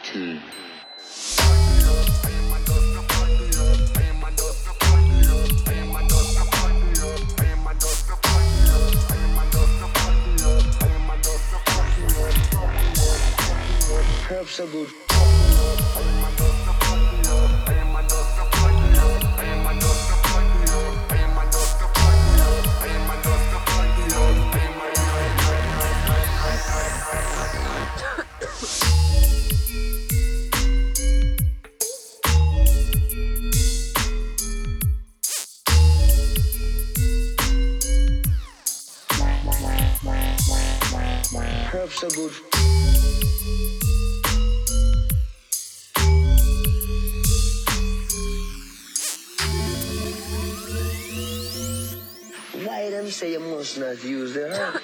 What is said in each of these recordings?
for say you must not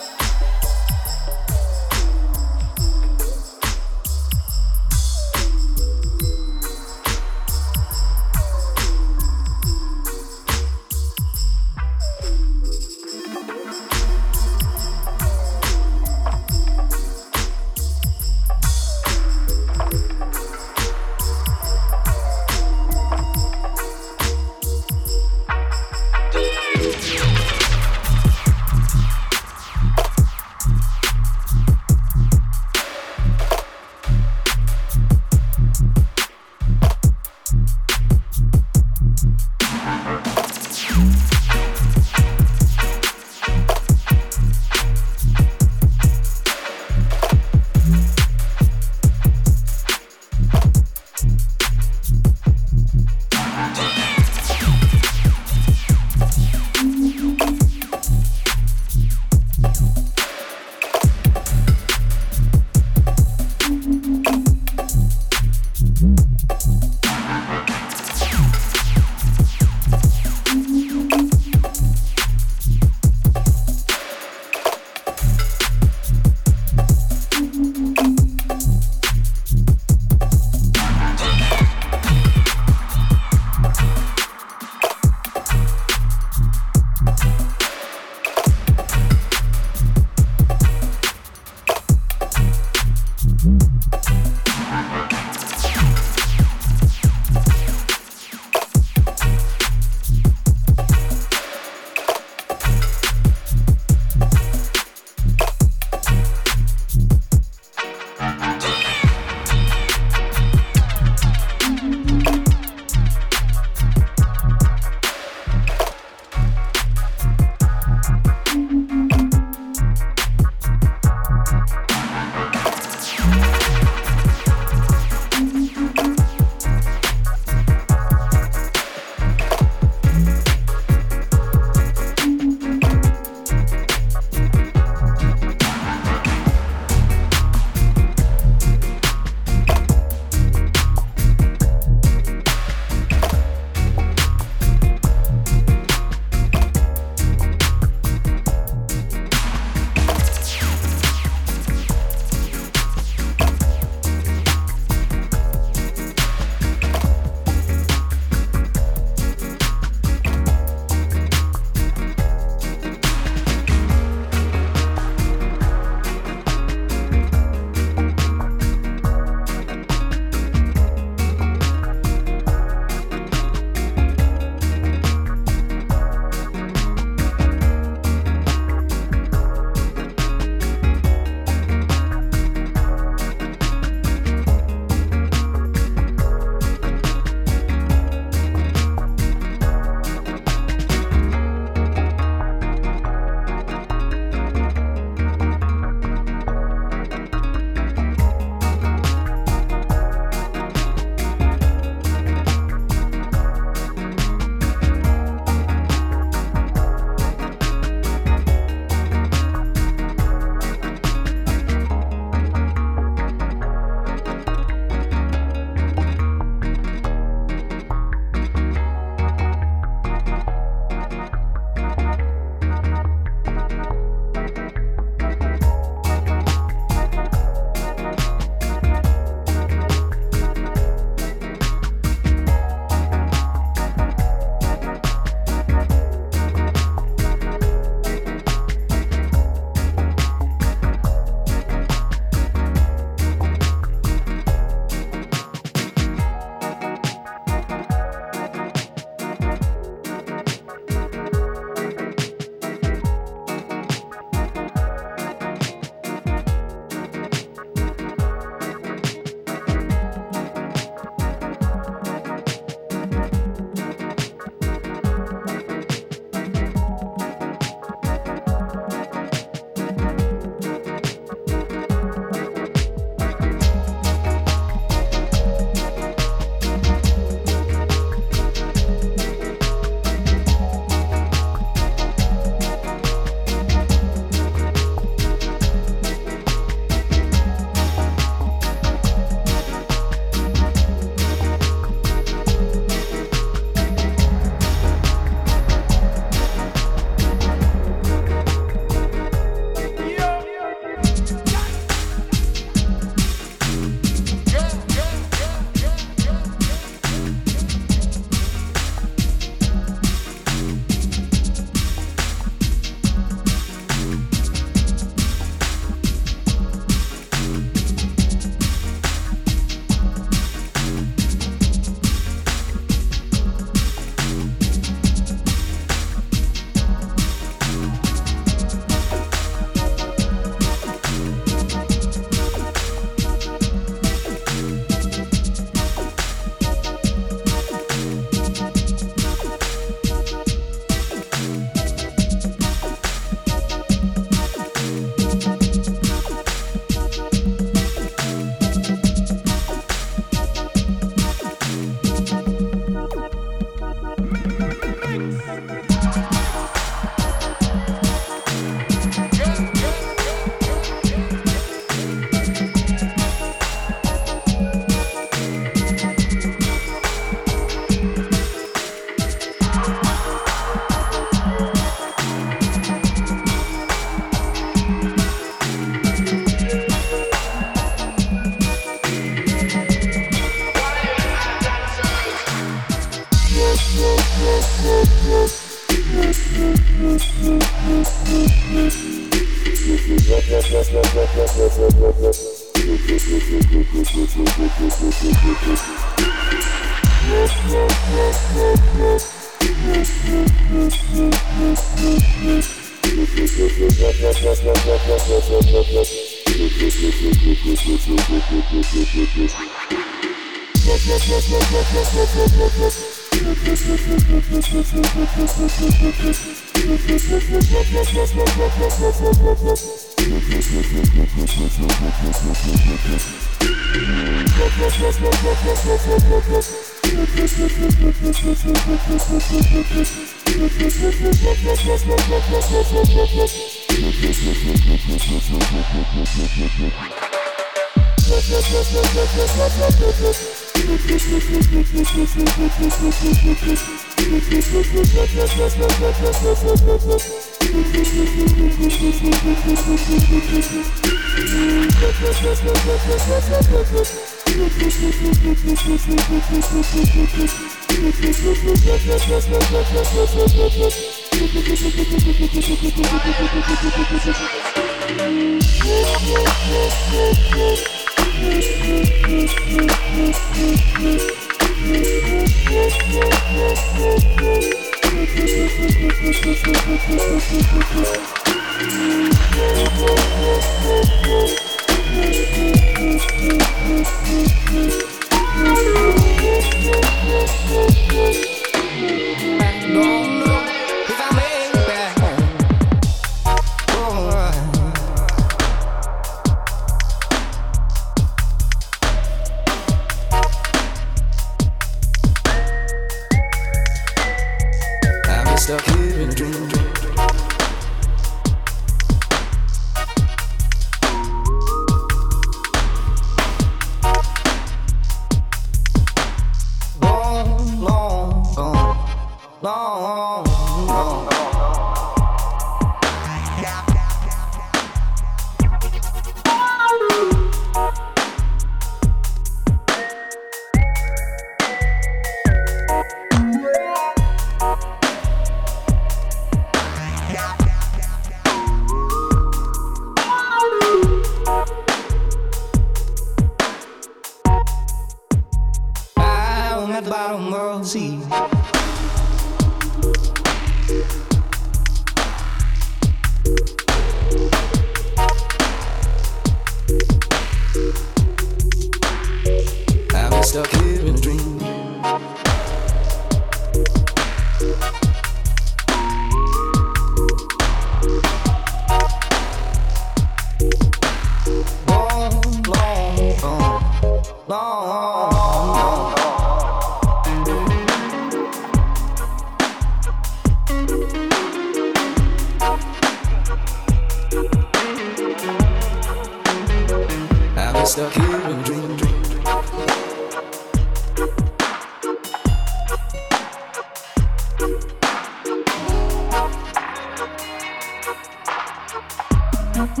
A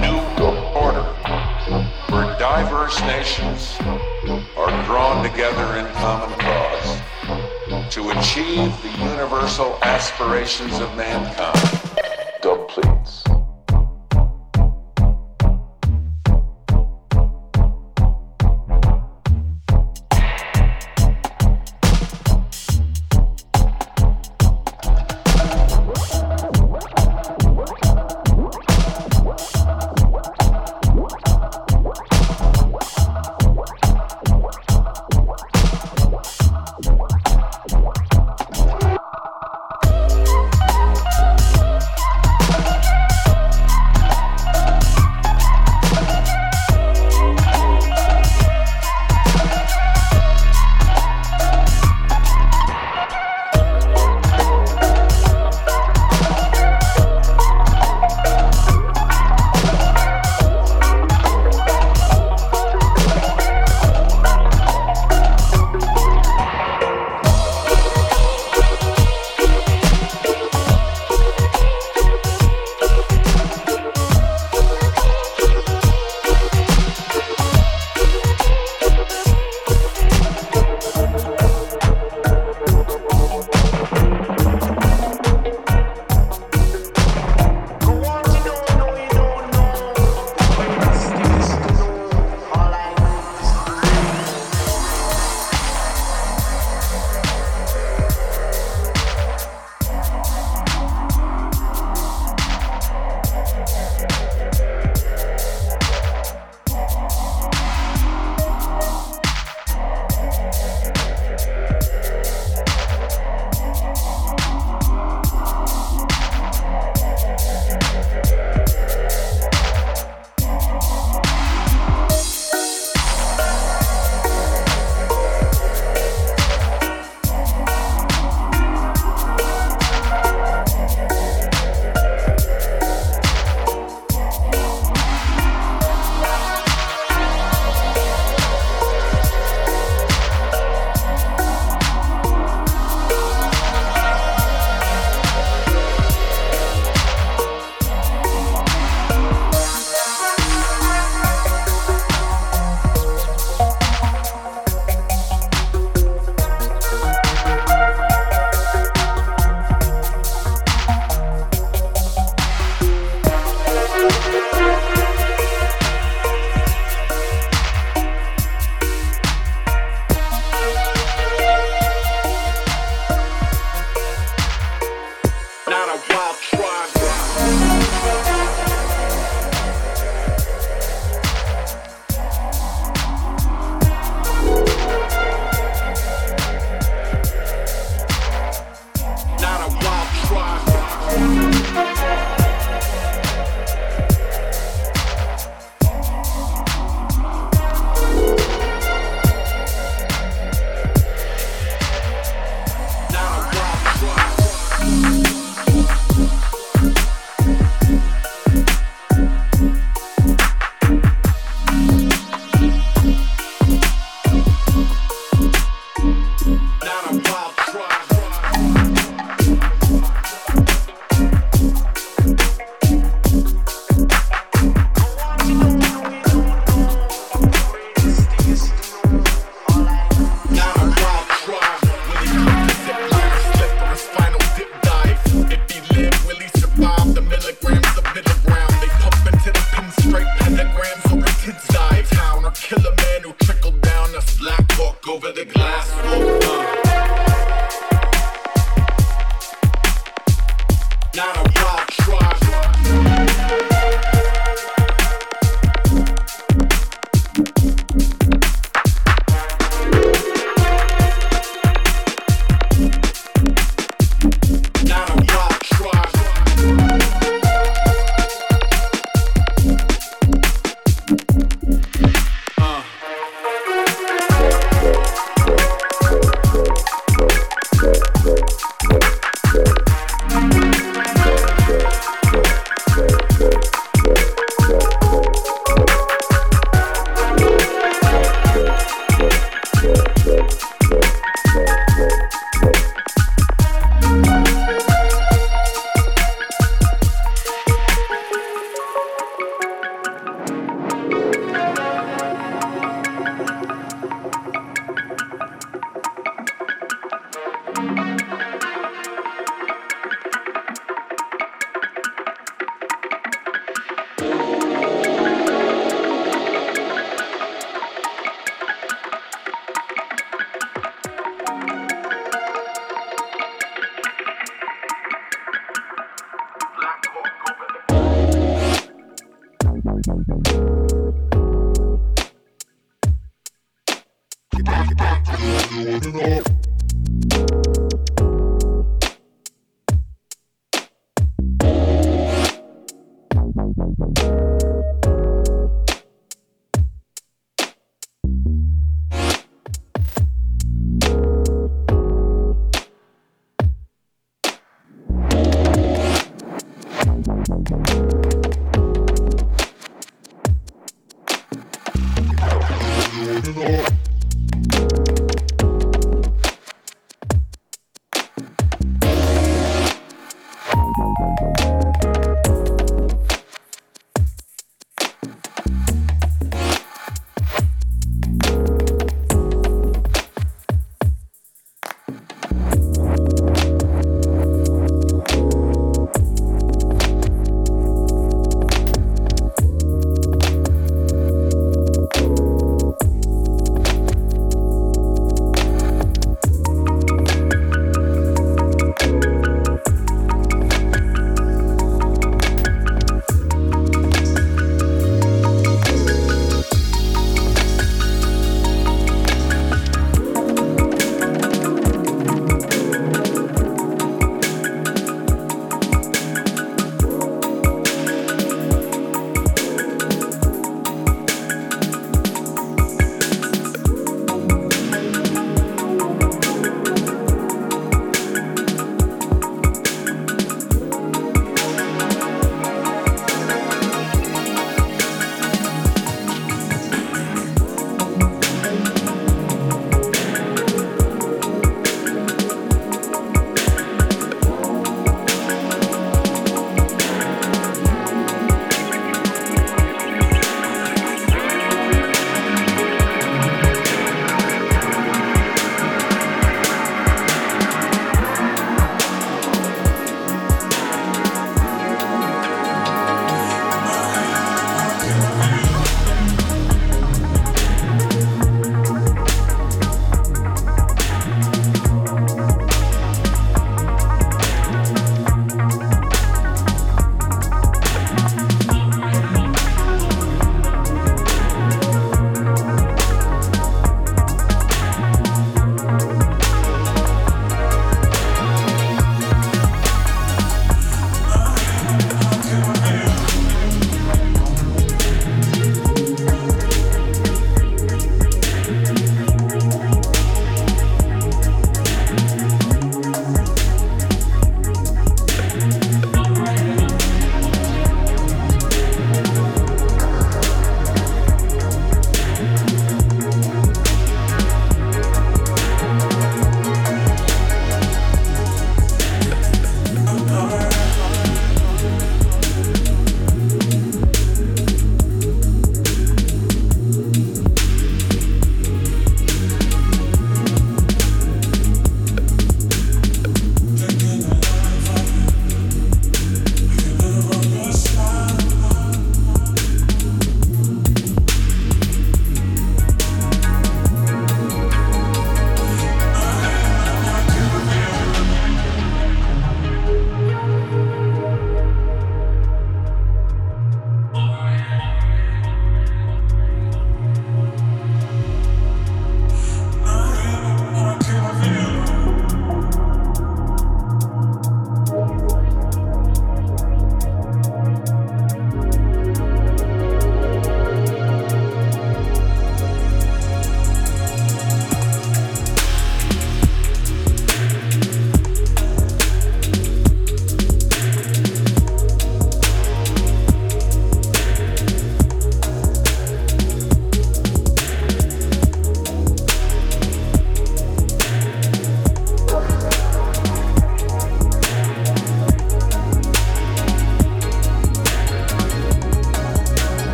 new order where diverse nations are drawn together in common cause to achieve the universal aspirations of mankind.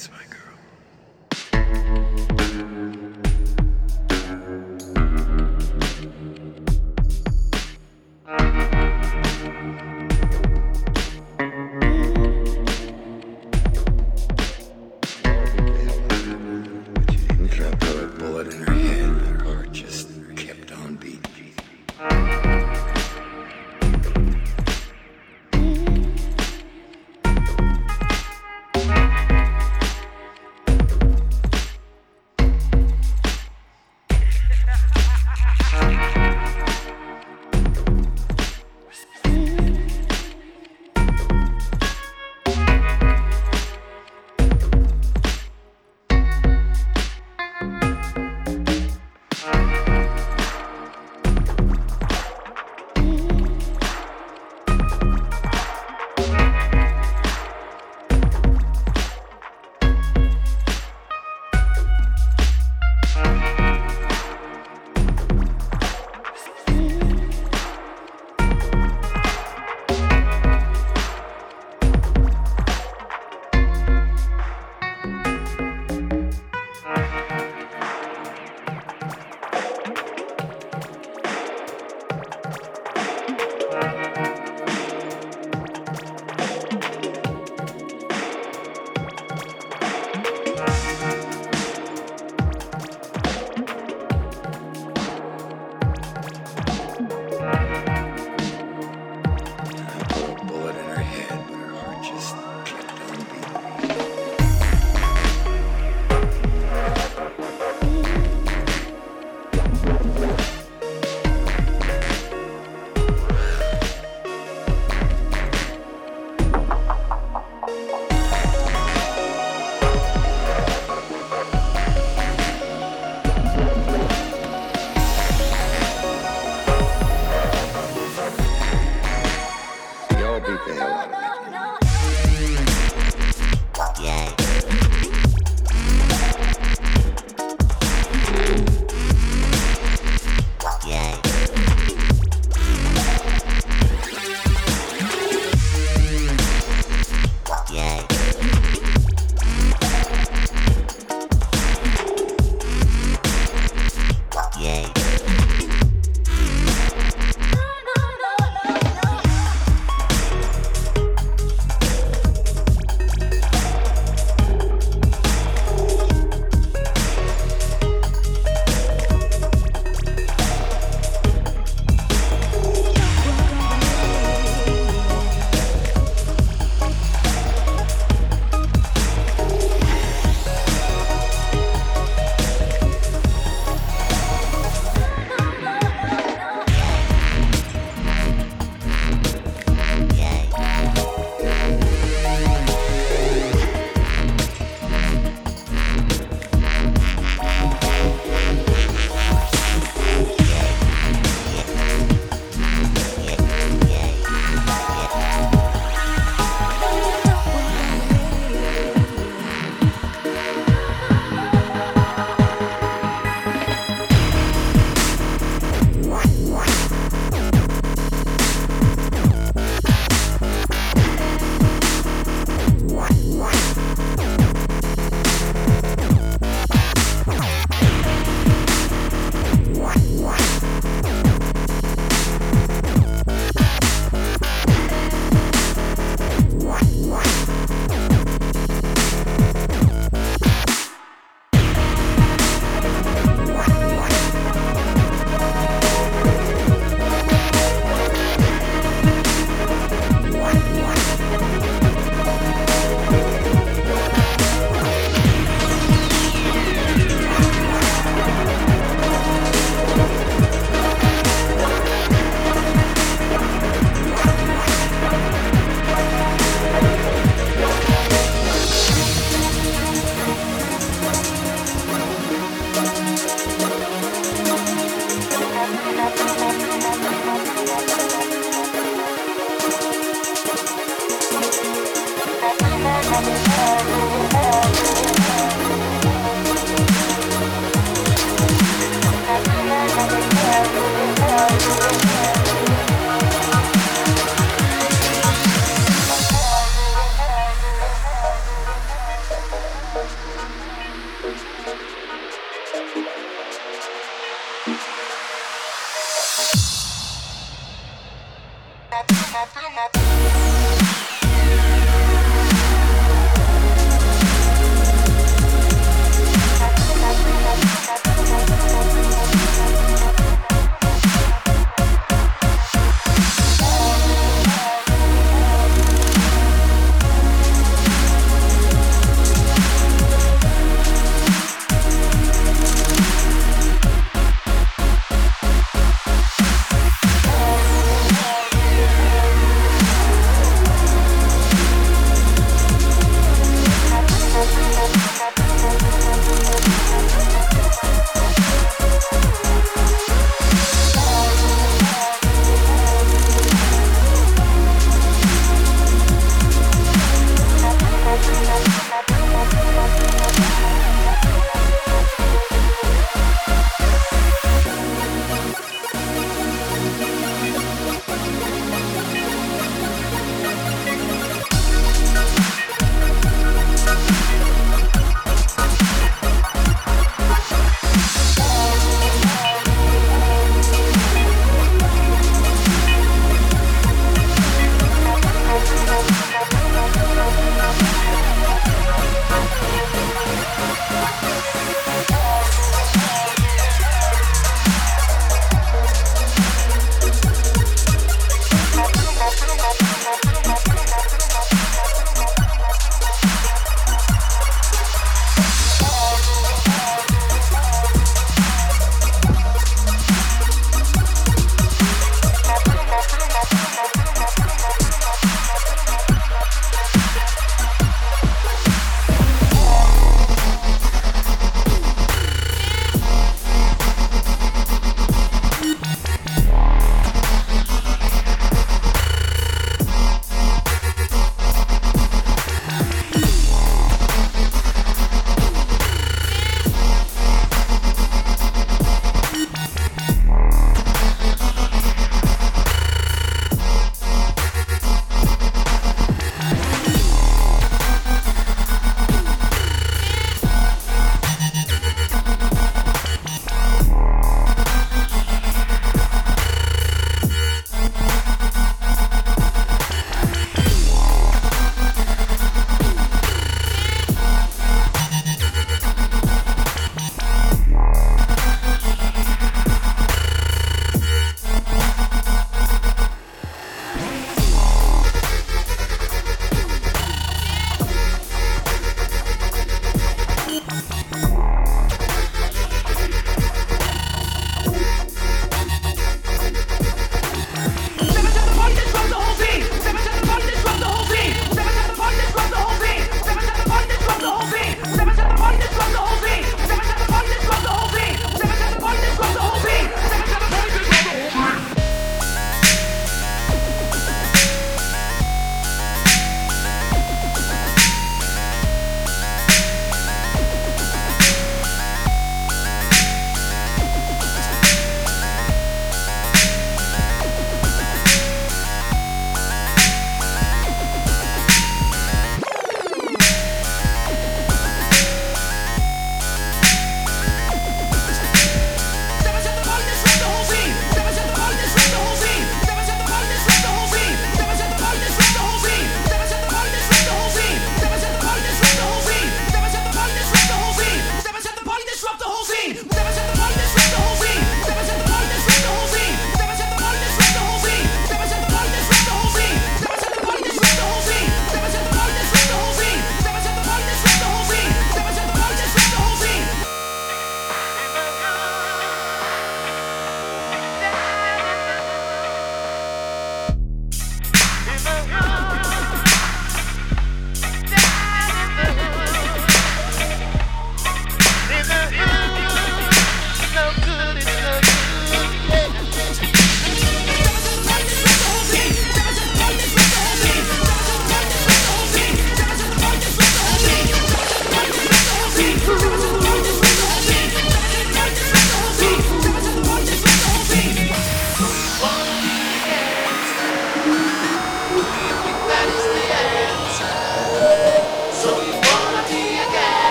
That's my girl.